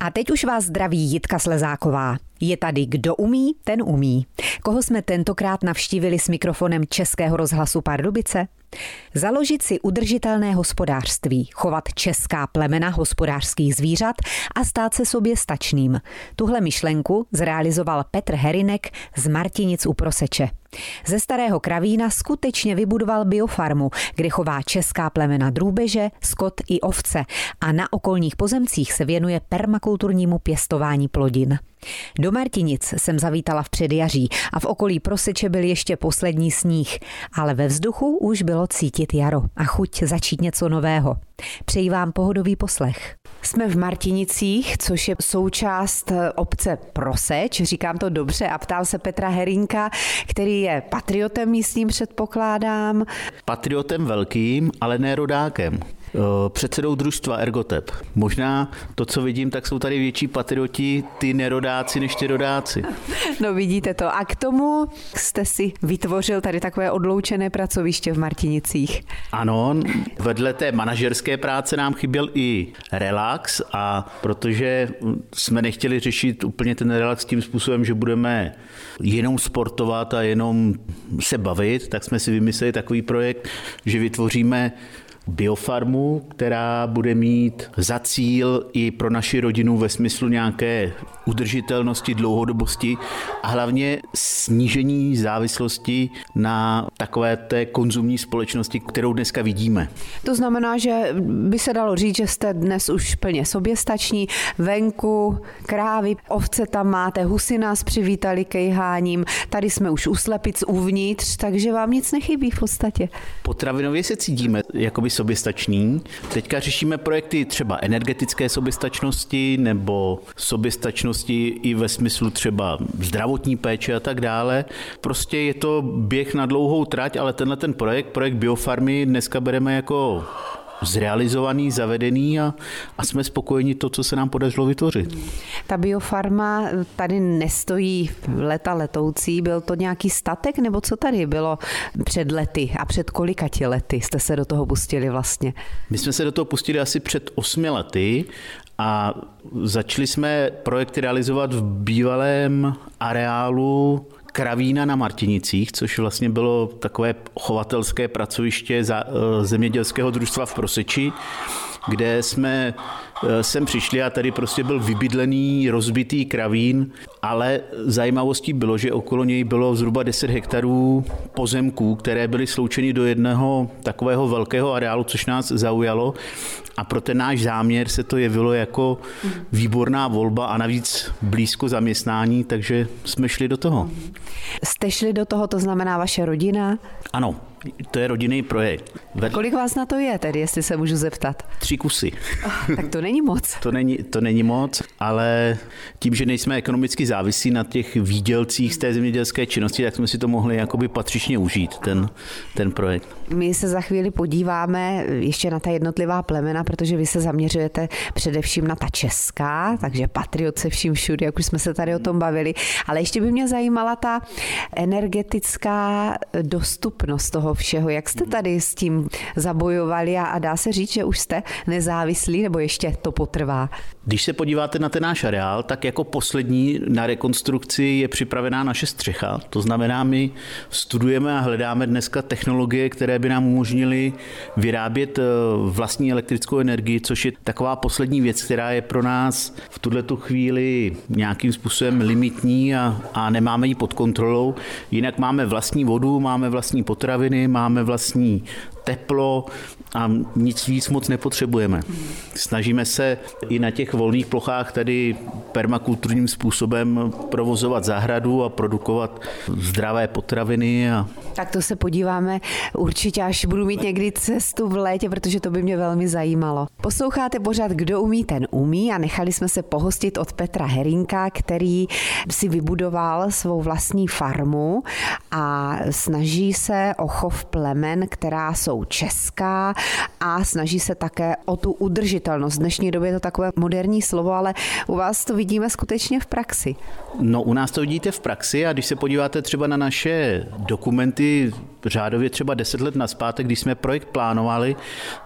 A teď už vás zdraví Jitka Slezáková. Je tady kdo umí, ten umí. Koho jsme tentokrát navštívili s mikrofonem Českého rozhlasu Pardubice? Založit si udržitelné hospodářství, chovat česká plemena hospodářských zvířat a stát se sobě stačným. Tuhle myšlenku zrealizoval Petr Herinek z Martinic u Proseče. Ze starého kravína skutečně vybudoval biofarmu, kde chová česká plemena drůbeže, skot i ovce a na okolních pozemcích se věnuje permakulturnímu pěstování plodin. Do Martinic jsem zavítala v předjaří a v okolí Proseče byl ještě poslední sníh, ale ve vzduchu už bylo cítit jaro a chuť začít něco nového. Přeji vám pohodový poslech. Jsme v Martinicích, což je součást obce Proseč, říkám to dobře, a ptal se Petra Herinka, který je patriotem místním, předpokládám. Patriotem velkým, ale ne rodákem. Eh, předsedou družstva Ergotep. Možná to, co vidím, tak jsou tady větší patrioti, ty nerodáci, než ty rodáci. No vidíte to. A k tomu jste si vytvořil tady takové odloučené pracoviště v Martinicích. Ano, vedle té manažerské práce nám chyběl i relax a protože jsme nechtěli řešit úplně ten relax tím způsobem, že budeme jenom sportovat a jenom se bavit, tak jsme si vymysleli takový projekt, že vytvoříme biofarmu, která bude mít za cíl i pro naši rodinu ve smyslu nějaké udržitelnosti, dlouhodobosti a hlavně snížení závislosti na takové té konzumní společnosti, kterou dneska vidíme. To znamená, že by se dalo říct, že jste dnes už plně soběstační, venku, krávy, ovce tam máte, husy nás přivítali kejháním, tady jsme už u slepic uvnitř, takže vám nic nechybí v podstatě. Potravinově se cítíme jako by soběstační. Teďka řešíme projekty třeba energetické soběstačnosti nebo soběstačnosti i ve smyslu třeba zdravotní péče a tak dále. Prostě je to běh na dlouhou trať, ale tenhle ten projekt, projekt Biofarmy, dneska bereme jako zrealizovaný, zavedený a, a jsme spokojeni to, co se nám podařilo vytvořit. Ta biofarma tady nestojí leta letoucí, byl to nějaký statek nebo co tady bylo před lety a před kolika ti lety jste se do toho pustili vlastně? My jsme se do toho pustili asi před osmi lety a začali jsme projekty realizovat v bývalém areálu Kravína na Martinicích, což vlastně bylo takové chovatelské pracoviště za, eh, zemědělského družstva v Proseči, kde jsme sem přišli a tady prostě byl vybydlený, rozbitý kravín, ale zajímavostí bylo, že okolo něj bylo zhruba 10 hektarů pozemků, které byly sloučeny do jednoho takového velkého areálu, což nás zaujalo. A pro ten náš záměr se to jevilo jako výborná volba a navíc blízko zaměstnání, takže jsme šli do toho. Jste šli do toho, to znamená vaše rodina? Ano, to je rodinný projekt. Ved... Kolik vás na to je tedy, jestli se můžu zeptat? Tři kusy. Oh, tak to není moc. to, není, to není moc, ale tím, že nejsme ekonomicky závislí na těch výdělcích z té zemědělské činnosti, tak jsme si to mohli jakoby patřičně užít, ten, ten projekt. My se za chvíli podíváme ještě na ta jednotlivá plemena, protože vy se zaměřujete především na ta česká, takže patriot se vším všude, jak už jsme se tady o tom bavili, ale ještě by mě zajímala ta energetická dostupnost toho všeho. Jak jste tady s tím zabojovali a, a dá se říct, že už jste nezávislí, nebo ještě to potrvá? Když se podíváte na ten náš areál, tak jako poslední na rekonstrukci je připravená naše střecha. To znamená, my studujeme a hledáme dneska technologie, které by nám umožnily vyrábět eh, vlastní elektrickou energii, což je taková poslední věc, která je pro nás v tuhle chvíli nějakým způsobem limitní a, a nemáme ji pod kontrolou. Jinak máme vlastní vodu, máme vlastní potraviny, máme vlastní teplo a nic víc moc nepotřebujeme. Snažíme se i na těch volných plochách tady permakulturním způsobem provozovat zahradu a produkovat zdravé potraviny. A... Tak to se podíváme určitě, až budu mít někdy cestu v létě, protože to by mě velmi zajímalo. Posloucháte pořád Kdo umí, ten umí a nechali jsme se pohostit od Petra Herinka, který si vybudoval svou vlastní farmu a snaží se o chov plemen, která jsou česká a snaží se také o tu udržitelnost. V dnešní době je to takové moderní slovo, ale u vás to vidíme skutečně v praxi. No, u nás to vidíte v praxi a když se podíváte třeba na naše dokumenty řádově třeba deset let naspátek, když jsme projekt plánovali,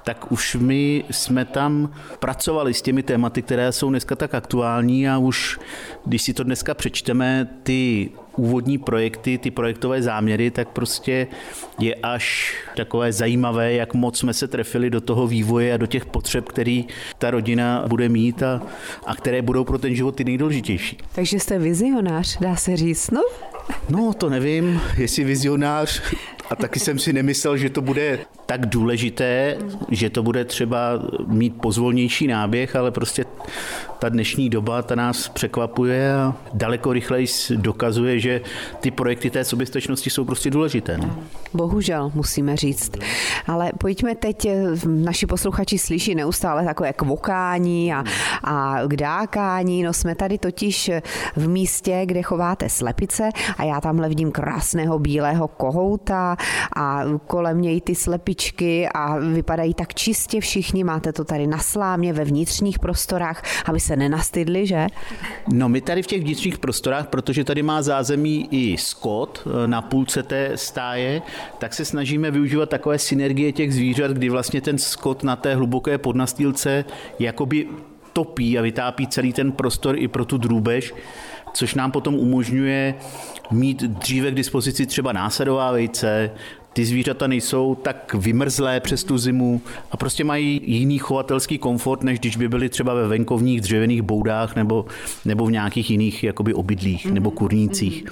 tak už my jsme tam pracovali s těmi tématy, které jsou dneska tak aktuální a už, když si to dneska přečteme, ty úvodní projekty, ty projektové záměry, tak prostě je až takové zajímavé, jak moc jsme se trefili do toho vývoje a do těch potřeb, který ta rodina bude mít a, a které budou pro ten život ty nejdůležitější. Takže jste vizionář, dá se říct, no? No, to nevím, jestli vizionář, a taky jsem si nemyslel, že to bude tak důležité, že to bude třeba mít pozvolnější náběh, ale prostě ta dnešní doba ta nás překvapuje a daleko rychleji dokazuje, že ty projekty té soběstačnosti jsou prostě důležité. Ne? Bohužel, musíme říct. Ale pojďme teď, naši posluchači slyší neustále takové kvokání a, a kdákání. No jsme tady totiž v místě, kde chováte slepice a já tamhle vidím krásného bílého kohouta a kolem něj ty slepičky a vypadají tak čistě všichni. Máte to tady na slámě ve vnitřních prostorách, aby se nenastydli, že? No my tady v těch vnitřních prostorách, protože tady má zázemí i skot eh, na půlce té stáje, tak se snažíme využívat takové synergie těch zvířat, kdy vlastně ten skot na té hluboké podnastýlce jakoby topí a vytápí celý ten prostor i pro tu drůbež, což nám potom umožňuje mít dříve k dispozici třeba násadová vejce, ty zvířata nejsou tak vymrzlé přes tu zimu a prostě mají jiný chovatelský komfort, než když by byly třeba ve venkovních dřevěných boudách nebo, nebo v nějakých jiných jakoby obydlích nebo kurnících.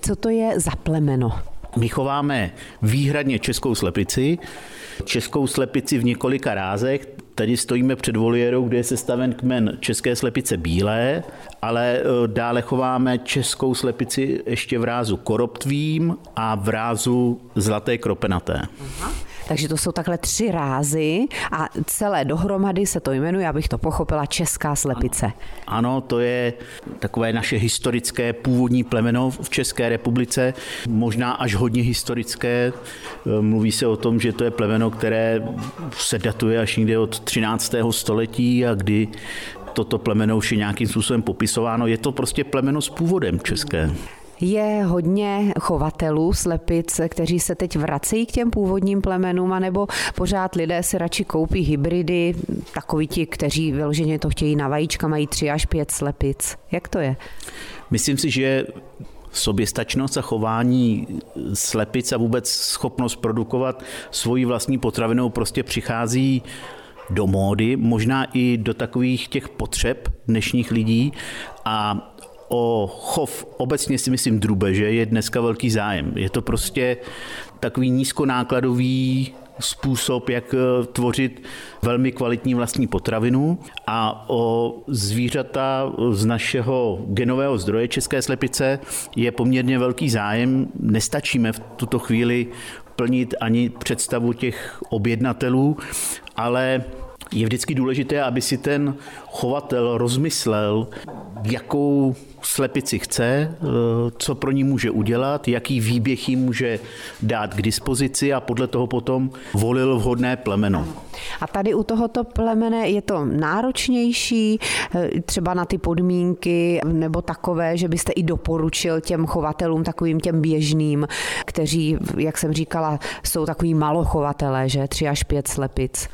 Co to je za plemeno? My chováme výhradně českou slepici, českou slepici v několika rázech. Tady stojíme před voliérou, kde je sestaven kmen české slepice bílé, ale e, dále chováme českou slepici ještě v rázu koroptvím a v rázu zlaté kropenaté. Aha. Takže to jsou takhle tři rázy a celé dohromady se to jmenuje, abych to pochopila, Česká slepice. Ano, ano to je takové naše historické původní plemeno v České republice, možná až hodně historické. Mluví se o tom, že to je plemeno, které se datuje až někde od 13. století a kdy toto plemeno už je nějakým způsobem popisováno. Je to prostě plemeno s původem české. Je hodně chovatelů slepic, kteří se teď vracejí k těm původním plemenům, anebo pořád lidé si radši koupí hybridy, takoví ti, kteří vyloženě to chtějí na vajíčka, mají tři až pět slepic. Jak to je? Myslím si, že soběstačnost a chování slepic a vůbec schopnost produkovat svoji vlastní potravinou prostě přichází do módy, možná i do takových těch potřeb dnešních lidí a o chov obecně si myslím drubeže je dneska velký zájem. Je to prostě takový nízkonákladový způsob, jak eh, tvořit velmi kvalitní vlastní potravinu a o zvířata z našeho genového zdroje České slepice je poměrně velký zájem. Nestačíme v tuto chvíli plnit ani představu těch objednatelů, ale je vždycky důležité, aby si ten chovatel rozmyslel, jakou slepici chce, eh, co pro ní může udělat, jaký výběh jí může dát k dispozici a podle toho potom volil vhodné plemeno. A tady u tohoto plemene je to náročnější, eh, třeba na ty podmínky, nebo takové, že byste i doporučil těm chovatelům, takovým těm běžným, kteří, jak jsem říkala, jsou takový malochovatelé, že tři až pět slepic.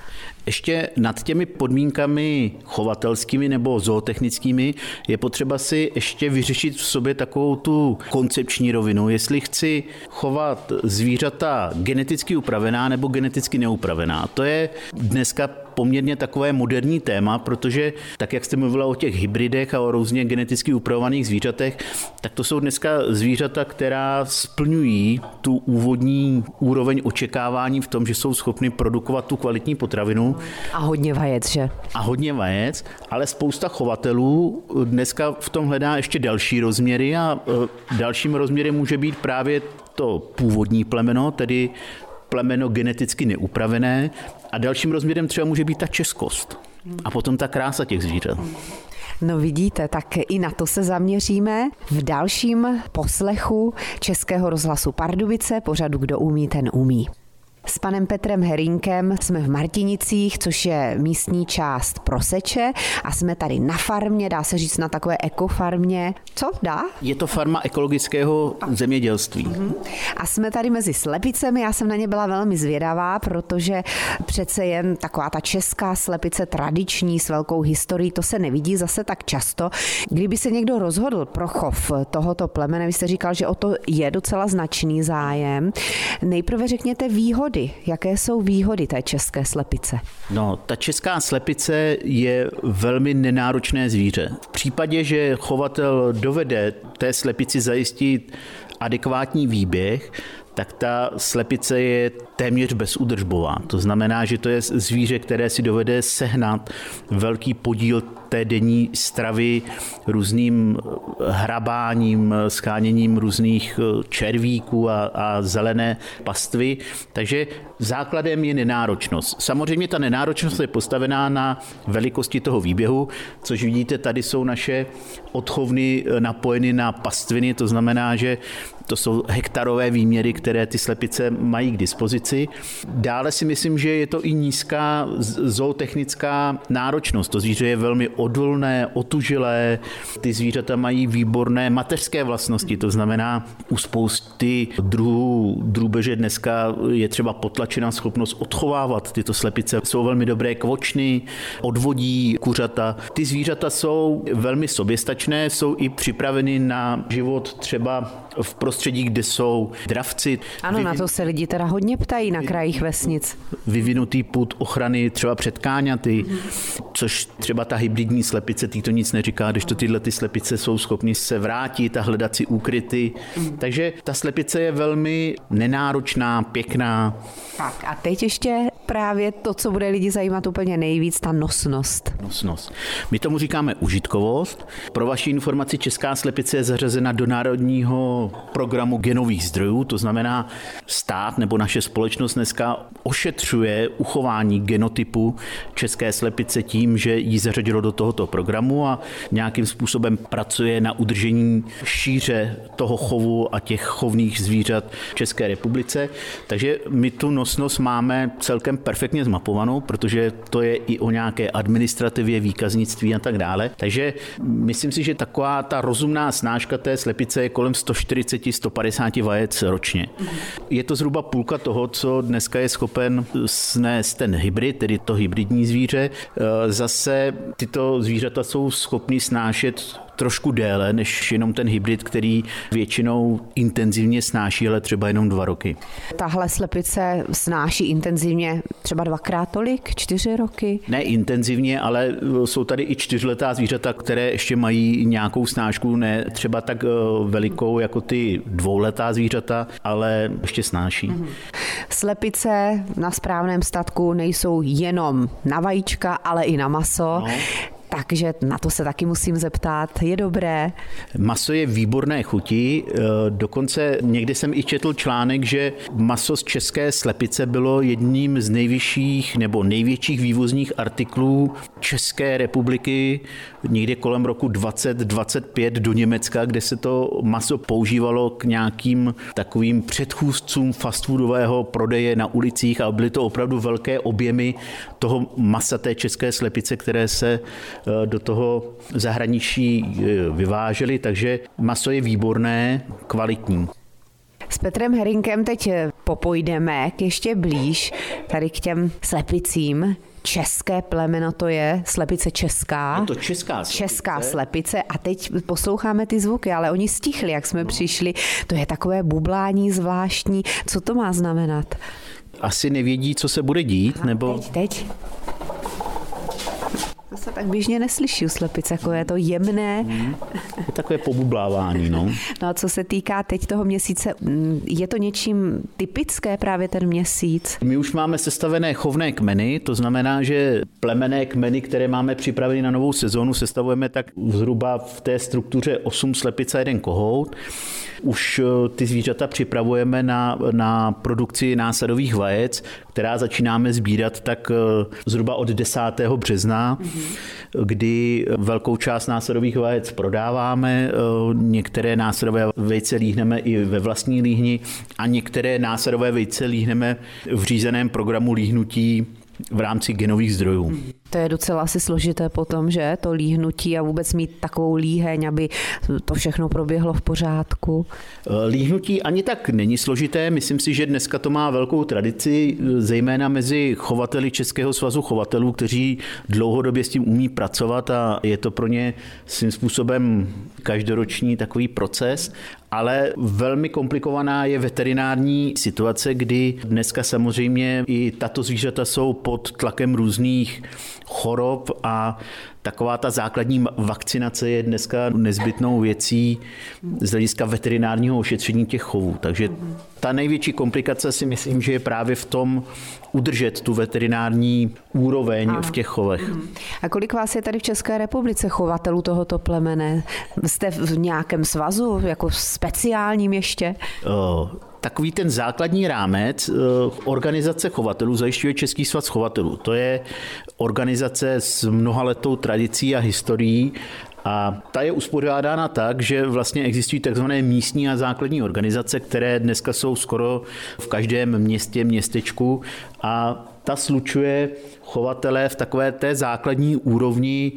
Ještě nad těmi podmínkami chovatelskými nebo zootechnickými je potřeba si ještě vyřešit v sobě takovou tu koncepční rovinu, jestli chci chovat zvířata geneticky upravená nebo geneticky neupravená. To je dneska poměrně takové moderní téma, protože tak, jak jste mluvila o těch hybridech a o různě geneticky upravovaných zvířatech, tak to jsou dneska zvířata, která splňují tu úvodní úroveň očekávání v tom, že jsou schopny produkovat tu kvalitní potravinu. A hodně vajec, že? A hodně vajec, ale spousta chovatelů dneska v tom hledá ještě další rozměry a e, dalším rozměrem může být právě to původní plemeno, tedy plemeno geneticky neupravené a dalším rozměrem třeba může být ta českost a potom ta krása těch zvířat. No vidíte, tak i na to se zaměříme v dalším poslechu Českého rozhlasu Pardubice, pořadu Kdo umí, ten umí. S panem Petrem Herínkem jsme v Martinicích, což je místní část Proseče a jsme tady na farmě, dá se říct na takové ekofarmě. Co dá? Je to farma ekologického zemědělství. Uh-huh. A jsme tady mezi slepicemi, já jsem na ně byla velmi zvědavá, protože přece jen taková ta česká slepice tradiční s velkou historií, to se nevidí zase tak často. Kdyby se někdo rozhodl pro chov tohoto plemene, vy jste říkal, že o to je docela značný zájem. Nejprve řekněte výhody. Jaké jsou výhody té české slepice? No, ta česká slepice je velmi nenáročné zvíře. V případě, že chovatel dovede té slepici zajistit adekvátní výběh, tak ta slepice je téměř bezudržbová. To znamená, že to je zvíře, které si dovede sehnat velký podíl té denní stravy různým hrabáním, skáněním různých červíků a, a zelené pastvy. Takže základem je nenáročnost. Samozřejmě ta nenáročnost je postavená na velikosti toho výběhu, což vidíte, tady jsou naše odchovny napojeny na pastviny, to znamená, že to jsou hektarové výměry, které ty slepice mají k dispozici. Dále si myslím, že je to i nízká zootechnická náročnost. To zvíře je velmi odolné, otužilé, ty zvířata mají výborné mateřské vlastnosti, to znamená u spousty druhů drůbeže dneska je třeba potlačená schopnost odchovávat. Tyto slepice jsou velmi dobré kvočny, odvodí kuřata. Ty zvířata jsou velmi soběstačné, jsou i připraveny na život třeba v prostředí, kde jsou dravci. Ano, vyvin... na to se lidi teda hodně ptají na krajích vesnic. Vyvinutý put ochrany třeba před káňaty, což třeba ta hybridní slepice, tý to nic neříká, když to tyhle ty slepice jsou schopny se vrátit a hledat si úkryty. Takže ta slepice je velmi nenáročná, pěkná. Tak a teď ještě právě to, co bude lidi zajímat úplně nejvíc, ta nosnost. Nosnost. My tomu říkáme užitkovost. Pro vaši informaci Česká slepice je zařazena do národního programu genových zdrojů, to znamená stát nebo naše společnost dneska ošetřuje uchování genotypu české slepice tím, že ji zařadilo do tohoto programu a nějakým způsobem pracuje na udržení šíře toho chovu a těch chovných zvířat v České republice. Takže my tu nosnost máme celkem perfektně zmapovanou, protože to je i o nějaké administrativě, výkaznictví a tak dále. Takže myslím si, že taková ta rozumná snáška té slepice je kolem 140-150 vajec ročně. Je to zhruba půlka toho, co dneska je schopen snést ten hybrid, tedy to hybridní zvíře. Zase tyto zvířata jsou schopny snášet trošku déle než jenom ten hybrid, který většinou intenzivně snáší, ale třeba jenom dva roky. Tahle slepice snáší intenzivně třeba dvakrát tolik, čtyři roky? Ne intenzivně, ale jsou tady i čtyřletá zvířata, které ještě mají nějakou snášku, ne třeba tak eh, velikou jako ty dvouletá zvířata, ale ještě snáší. Mm-hmm. Slepice na správném statku nejsou jenom na vajíčka, ale i na maso. No. Takže na to se taky musím zeptat. Je dobré? Maso je výborné chuti. E, dokonce někdy jsem i četl článek, že maso z české slepice bylo jedním z nejvyšších nebo největších vývozních artiklů České republiky někdy kolem roku 2025 do Německa, kde se to maso používalo k nějakým takovým předchůzcům fast foodového prodeje na ulicích a byly to opravdu velké objemy toho masa té české slepice, které se do toho zahraničí eh, vyváželi, takže maso je výborné, kvalitní. S Petrem Herinkem teď eh, popojdeme k ještě blíž tady k těm slepicím. České plemeno to je, slepice česká. Je to česká slepice. Česká slepice a teď posloucháme ty zvuky, ale oni stichli, jak jsme no. přišli. To je takové bublání zvláštní. Co to má znamenat? Asi nevědí, co se bude dít, Aha, nebo... Teď, teď. To se tak běžně neslyší u slepic, jako je to jemné. Mm, je takové pobublávání, no. No a co se týká teď toho měsíce, mm, je to něčím typické právě ten měsíc? My už máme sestavené chovné kmeny, to znamená, že plemené kmeny, které máme připraveny na novou sezónu, sestavujeme tak zhruba v té struktuře 8 slepic a jeden kohout. Už eh, ty zvířata připravujeme na, na produkci násadových vajec, která začínáme sbírat tak eh, zhruba od 10. března, mm-hmm. kdy velkou část následových vajec prodáváme, eh, některé následové vejce líhneme i ve vlastní líhni a některé následové vejce líhneme v řízeném programu líhnutí v rámci genových zdrojů. To je docela asi složité potom, že to líhnutí a vůbec mít takovou líheň, aby to všechno proběhlo v pořádku. Líhnutí ani tak není složité. Myslím si, že dneska to má velkou tradici, zejména mezi chovateli Českého svazu chovatelů, kteří dlouhodobě s tím umí pracovat a je to pro ně svým způsobem každoroční takový proces ale velmi komplikovaná je veterinární situace, kdy dneska samozřejmě i tato zvířata jsou pod tlakem různých chorob a taková ta základní vakcinace je dneska nezbytnou věcí z hlediska veterinárního ošetření těch chovů. Takže ta největší komplikace si myslím, že je právě v tom udržet tu veterinární úroveň ano. v těch chovech. Mhm. A kolik vás je tady v České republice chovatelů tohoto plemene? Jste v nějakém svazu, jako speciálním ještě? Takový ten základní rámec eh, organizace chovatelů zajišťuje Český svaz chovatelů. To je organizace s mnohaletou tradicí a historií a ta je uspořádána tak, že vlastně existují takzvané místní a základní organizace, které dneska jsou skoro v každém městě, městečku a ta slučuje chovatele v takové té základní úrovni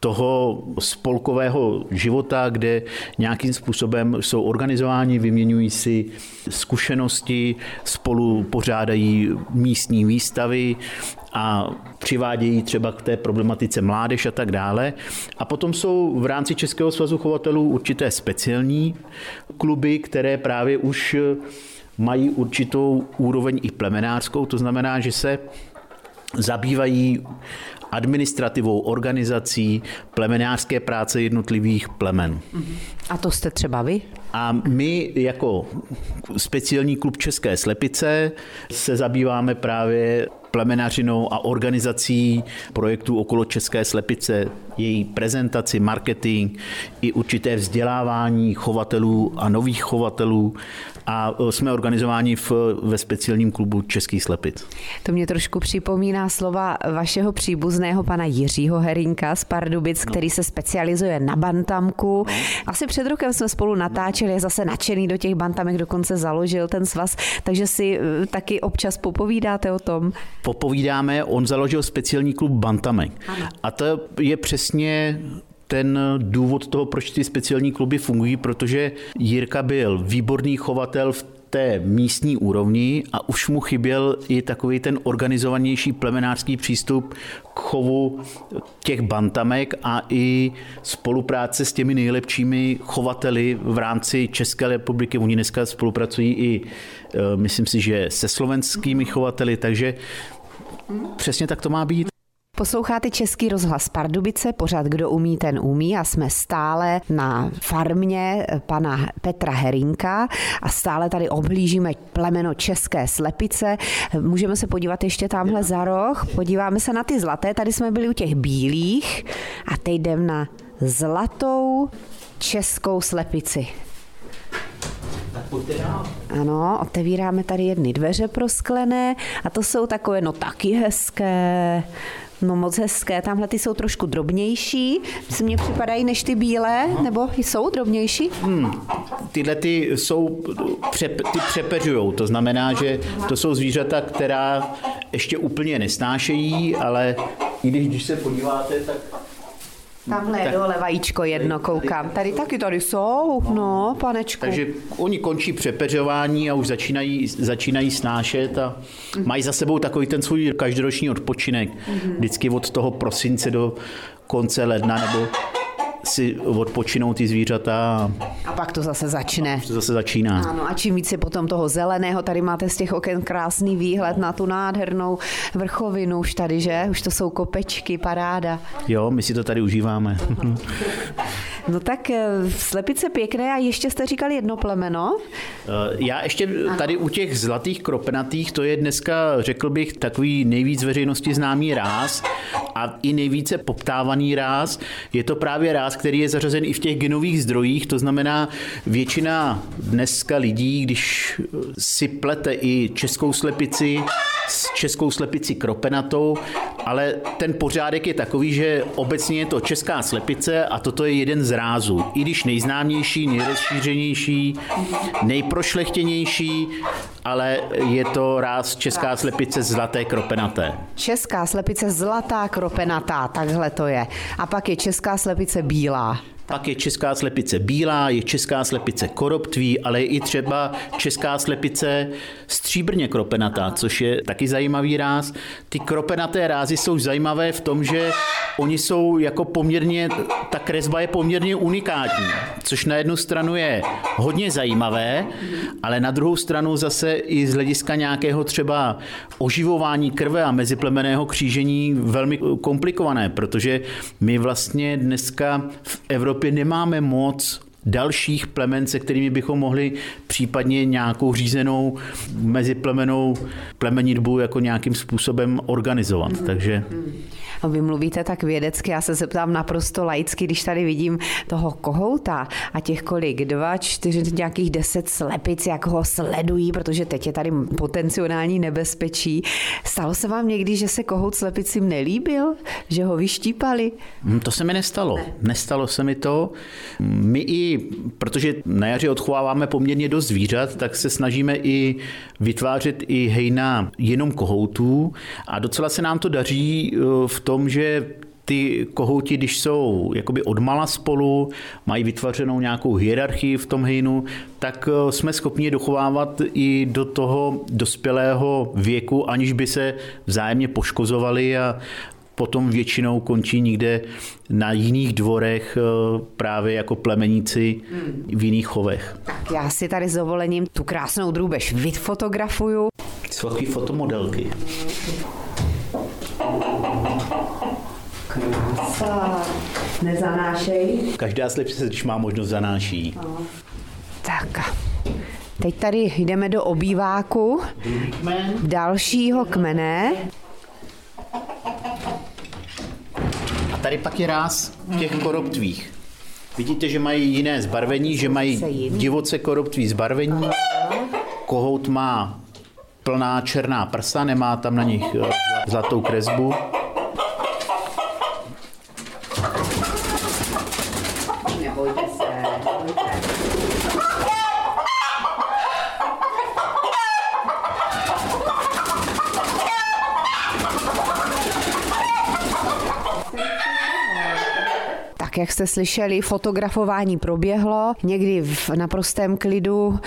toho spolkového života, kde nějakým způsobem jsou organizováni, vyměňují si zkušenosti, spolu pořádají místní výstavy a přivádějí třeba k té problematice mládež a tak dále. A potom jsou v rámci Českého svazu chovatelů určité speciální kluby, které právě už mají určitou úroveň i plemenářskou, to znamená, že se zabývají administrativou, organizací plemenářské práce jednotlivých plemen. A to jste třeba vy? A my jako speciální klub České slepice se zabýváme právě plemenařinou a organizací projektů okolo České slepice, její prezentaci, marketing i určité vzdělávání chovatelů a nových chovatelů a jsme organizováni v, ve speciálním klubu Českých slepic. To mě trošku připomíná slova vašeho příbuzného pana Jiřího Herinka z Pardubic, no. který se specializuje na bantamku. No. Asi před rokem jsme spolu natáčeli, je zase nadšený do těch bantamek, dokonce založil ten svaz, takže si eh, taky občas popovídáte o tom. Popovídáme, on založil speciální klub bantamek. Ano. A to je přesně ten důvod toho, proč ty speciální kluby fungují, protože Jirka byl výborný chovatel v té místní úrovni a už mu chyběl i takový ten organizovanější plemenářský přístup k chovu těch bantamek a i spolupráce s těmi nejlepšími chovateli v rámci České republiky. Oni dneska spolupracují i, e, myslím si, že se slovenskými chovateli, takže přesně tak to má být. Posloucháte Český rozhlas Pardubice, pořád kdo umí, ten umí a jsme stále na farmě pana Petra Herinka a stále tady oblížíme plemeno České slepice. Můžeme se podívat ještě tamhle za roh, podíváme se na ty zlaté, tady jsme byli u těch bílých a teď jdeme na zlatou českou slepici. Ano, otevíráme tady jedny dveře prosklené a to jsou takové, no taky hezké, No moc hezké, tamhle ty jsou trošku drobnější, se mně připadají než ty bílé, Aha. nebo jsou drobnější? Hmm. Tyhle ty jsou, přep, ty přepeřujou, to znamená, že to jsou zvířata, která ještě úplně nesnášejí, ale i když, když se podíváte, tak Tamhle je dole vajíčko jedno, koukám. Tady taky tady jsou, no, panečku. Takže oni končí přepeřování a už začínají, začínají snášet a mají za sebou takový ten svůj každoroční odpočinek. Vždycky od toho prosince do konce ledna nebo si odpočinou ty zvířata. A pak to zase začne. To zase začíná. Ano, a čím více potom toho zeleného, tady máte z těch oken krásný výhled na tu nádhernou vrchovinu už tady, že? Už to jsou kopečky, paráda. Jo, my si to tady užíváme. No tak eh, slepice pěkné a ještě jste říkali jedno plemeno? Eh, já ještě tady u těch zlatých kropenatých, to je dneska, řekl bych, takový nejvíc veřejnosti známý ráz a i nejvíce poptávaný ráz. Je to právě ráz, který je zařazen i v těch genových zdrojích, to znamená většina dneska lidí, když si plete i českou slepici s českou slepici kropenatou, ale ten pořádek je takový, že obecně je to česká slepice a toto je jeden z rázů. I když nejznámější, nejrozšířenější, nejprošlechtěnější, ale je to ráz česká slepice zlaté kropenaté. Česká slepice zlatá kropenatá, takhle to je. A pak je česká slepice bílá. Pak je česká slepice bílá, je česká slepice koroptví, ale je i třeba česká slepice stříbrně kropenatá, což je taky zajímavý ráz. Ty kropenaté rázy jsou zajímavé v tom, že oni jsou jako poměrně, ta kresba je poměrně unikátní, což na jednu stranu je hodně zajímavé, ale na druhou stranu zase i z hlediska nějakého třeba oživování krve a meziplemeného křížení velmi komplikované, protože my vlastně dneska v Evropě nemáme moc dalších plemen, se kterými bychom mohli případně nějakou řízenou meziplemenou plemenitbu jako nějakým způsobem organizovat. Mm-hmm. Takže vy mluvíte tak vědecky, já se zeptám naprosto laicky, když tady vidím toho kohouta a těch kolik, dva, čtyři, nějakých deset slepic, jak ho sledují, protože teď je tady potenciální nebezpečí. Stalo se vám někdy, že se kohout slepicím nelíbil? Že ho vyštípali? Hm, to se mi nestalo. Ne. Nestalo se mi to. My i, protože na jaře odchováváme poměrně dost zvířat, tak se snažíme i vytvářet i hejna jenom kohoutů a docela se nám to daří eh, v tom, že ty kohouti, když jsou jakoby odmala spolu, mají vytvořenou nějakou hierarchii v tom hejnu, tak eh, jsme schopni dochovávat i do toho dospělého věku, aniž by se vzájemně poškozovali a potom většinou končí někde na jiných dvorech eh, právě jako plemeníci v jiných chovech. Já si tady s dovolením tu krásnou drůbež vyfotografuju. Jsou fotomodelky. Krása. Nezanášej. Každá slepice, když má možnost, zanáší. Tak. Teď tady jdeme do obýváku dalšího kmene. A tady pak je ráz těch koroptvích. Vidíte, že mají jiné zbarvení, že mají divoce koroptví zbarvení. Kohout má plná černá prsa, nemá tam na nich eh, zlatou kresbu. jak jste slyšeli, fotografování proběhlo, někdy v naprostém klidu,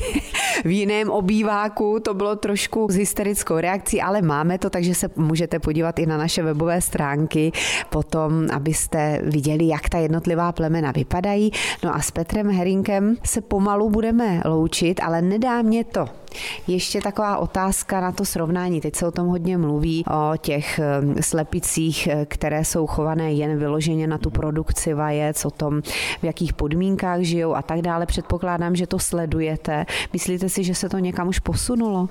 v jiném obýváku, to bylo trošku s hysterickou reakcí, ale máme to, takže se můžete podívat i na naše webové stránky potom, abyste viděli, jak ta jednotlivá plemena vypadají. No a s Petrem Herinkem se pomalu budeme loučit, ale nedá mě to ještě taková otázka na to srovnání. Teď se o tom hodně mluví, o těch um, slepicích, eh, které jsou chované jen vyloženě na tu produkci vajec, o tom, v jakých podmínkách žijou a tak dále. Předpokládám, že to sledujete. Myslíte si, že se to někam už posunulo?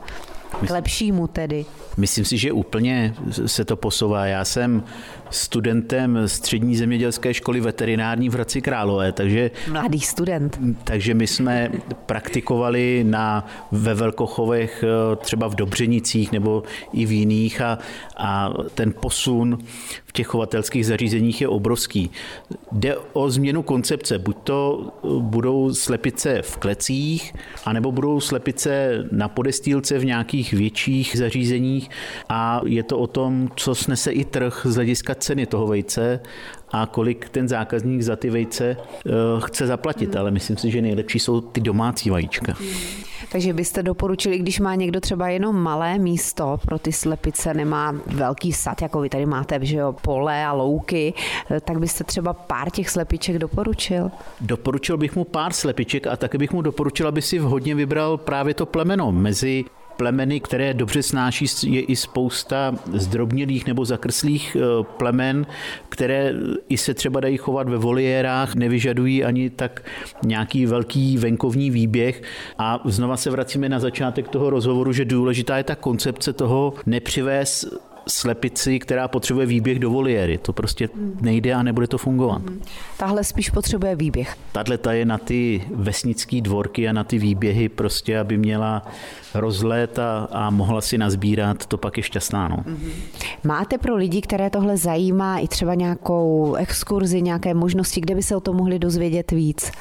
K lepšímu tedy. Myslím si, že úplně se to posouvá. Já jsem studentem střední zemědělské školy veterinární v Hradci Králové, takže... Mladý student. Takže my jsme praktikovali na, ve velkochovech eh, třeba v Dobřenicích nebo i v jiných a, a ten posun těch chovatelských zařízeních je obrovský. Jde o změnu koncepce. Buď to budou slepice v klecích, anebo budou slepice na podestýlce v nějakých větších zařízeních a je to o tom, co snese i trh z hlediska ceny toho vejce a kolik ten zákazník za ty vejce eh, chce zaplatit, ale myslím si, že nejlepší jsou ty domácí vajíčka. Takže byste doporučili, když má někdo třeba jenom malé místo pro ty slepice, nemá velký sad, jako vy tady máte, že jo, pole a louky, eh, tak byste třeba pár těch slepiček doporučil? Doporučil bych mu pár slepiček a taky bych mu doporučil, aby si vhodně vybral právě to plemeno. Mezi plemeny, které dobře snáší, je i spousta zdrobnělých nebo zakrslých eh, plemen, které i se třeba dají chovat ve voliérách, nevyžadují ani tak nějaký velký venkovní výběh. A znova se vracíme na začátek toho rozhovoru, že důležitá je ta koncepce toho nepřivést slepici, která potřebuje výběh do voliéry. To prostě nejde a nebude to fungovat. Tahle spíš potřebuje výběh. Tahle ta je na ty vesnické dvorky a na ty výběhy prostě, aby měla rozlet a, a mohla si nazbírat, to pak je šťastná. No. Máte pro lidi, které tohle zajímá, i třeba nějakou exkurzi, nějaké možnosti, kde by se o tom mohli dozvědět víc?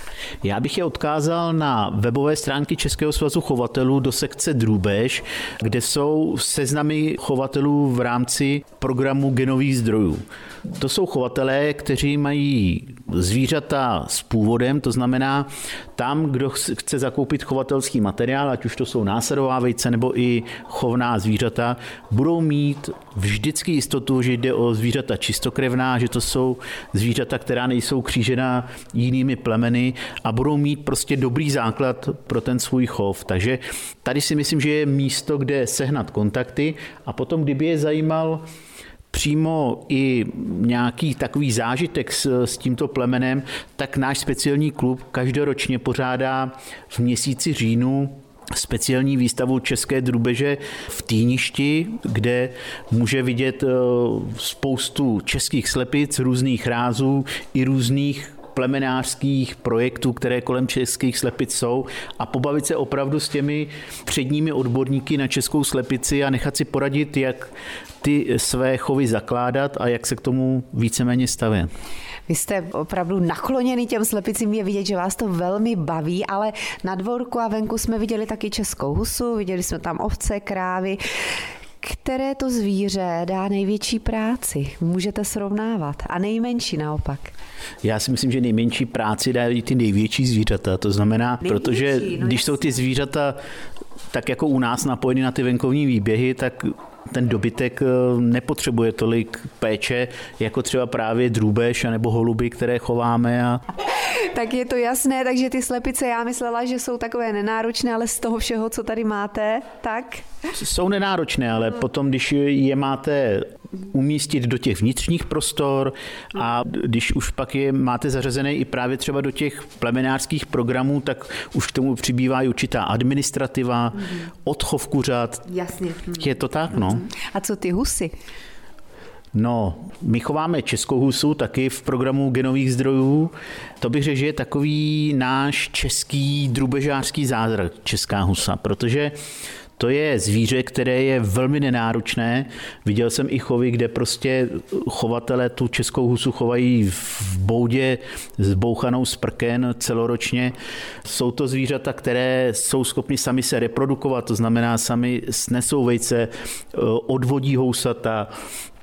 Já bych je odkázal na webové stránky Českého svazu chovatelů do sekce Drůbež, kde jsou seznamy chovatelů v rámci programu genových zdrojů. To jsou chovatelé, kteří mají zvířata s původem, to znamená tam, kdo chce zakoupit chovatelský materiál, ať už to jsou násadová vejce nebo i chovná zvířata, budou mít vždycky jistotu, že jde o zvířata čistokrevná, že to jsou zvířata, která nejsou křížená jinými plemeny a budou mít prostě dobrý základ pro ten svůj chov. Takže tady si myslím, že je místo, kde sehnat kontakty a potom, kdyby je zajímal přímo i nějaký takový zážitek s, s tímto plemenem, tak náš speciální klub každoročně pořádá v měsíci říjnu speciální výstavu České drubeže v Týništi, kde může vidět eh, spoustu českých slepic, různých rázů i různých plemenářských projektů, které kolem českých slepic jsou a pobavit se opravdu s těmi předními odborníky na českou slepici a nechat si poradit, jak ty své chovy zakládat a jak se k tomu víceméně stavět. Vy jste opravdu nakloněný těm slepicím, je vidět, že vás to velmi baví, ale na dvorku a venku jsme viděli taky českou husu, viděli jsme tam ovce, krávy. Které to zvíře dá největší práci? Můžete srovnávat. A nejmenší naopak. Já si myslím, že nejmenší práci dají ty největší zvířata. To znamená, největší, protože no když jasný. jsou ty zvířata tak jako u nás napojeny na ty venkovní výběhy, tak ten dobytek eh, nepotřebuje tolik péče, jako třeba právě drůbež nebo holuby, které chováme. A... tak je to jasné, takže ty slepice, já myslela, že jsou takové nenáročné, ale z toho všeho, co tady máte, tak? Jsou nenáročné, ale potom, když je máte umístit do těch vnitřních prostor a když už pak je máte zařazené i právě třeba do těch plemenářských programů, tak už k tomu přibývá i určitá administrativa, mm. odchov kuřat. Jasně. Je to tak, no. A co ty husy? No, my chováme českou husu taky v programu genových zdrojů. To bych řekl, že je takový náš český drubežářský zázrak, česká husa, protože to je zvíře, které je velmi nenáročné. Viděl jsem i chovy, kde prostě chovatele tu českou husu chovají v boudě s bouchanou sprken celoročně. Jsou to zvířata, které jsou schopny sami se reprodukovat, to znamená sami snesou vejce, odvodí housata,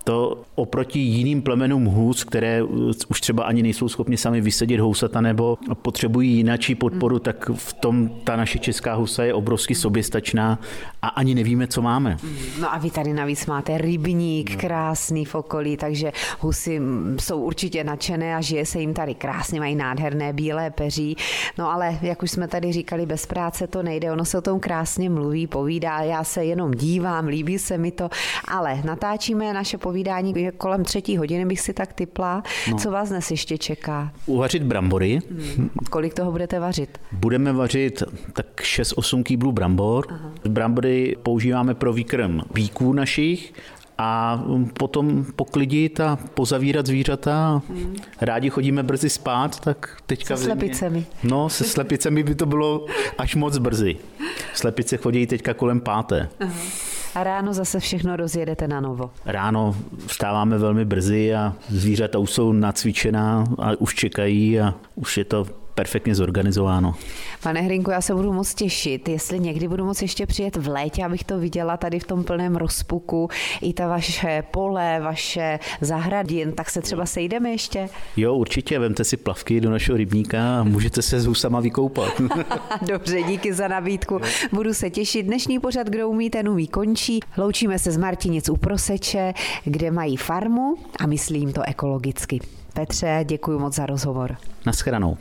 to oproti jiným plemenům hůz, které už třeba ani nejsou schopni sami vysedět housata nebo potřebují jinačí podporu, hmm. tak v tom ta naše česká husa je obrovsky soběstačná a ani nevíme, co máme. No a vy tady navíc máte rybník, no. krásný v okolí, takže husy jsou určitě nadšené a žije se jim tady krásně, mají nádherné bílé peří. No ale, jak už jsme tady říkali, bez práce to nejde, ono se o tom krásně mluví, povídá, já se jenom dívám, líbí se mi to, ale natáčíme naše povídání kolem třetí hodiny, bych si tak typla. No. Co vás dnes ještě čeká? Uvařit brambory. Hmm. Kolik toho budete vařit? Budeme vařit tak 6-8 kýblů brambor. Aha. Brambory používáme pro výkrm bíků našich a potom poklidit a pozavírat zvířata. Hmm. Rádi chodíme brzy spát, tak teďka... Se slepicemi. No, se slepicemi by to bylo až moc brzy. Slepice chodí teďka kolem páté. Aha. A ráno zase všechno rozjedete na novo. Ráno vstáváme velmi brzy a zvířata už jsou nacvičená a už čekají a už je to perfektně zorganizováno. Pane Hrinko, já se budu moc těšit, jestli někdy budu moc ještě přijet v létě, abych to viděla tady v tom plném rozpuku, i ta vaše pole, vaše zahrady, tak se třeba sejdeme ještě? Jo, určitě, vemte si plavky do našeho rybníka a můžete se s husama vykoupat. Dobře, díky za nabídku. Budu se těšit. Dnešní pořad, kdo umí, ten umí, končí. Loučíme se z Martinic u Proseče, kde mají farmu a myslím to ekologicky. Petře, děkuji moc za rozhovor. Naschranou.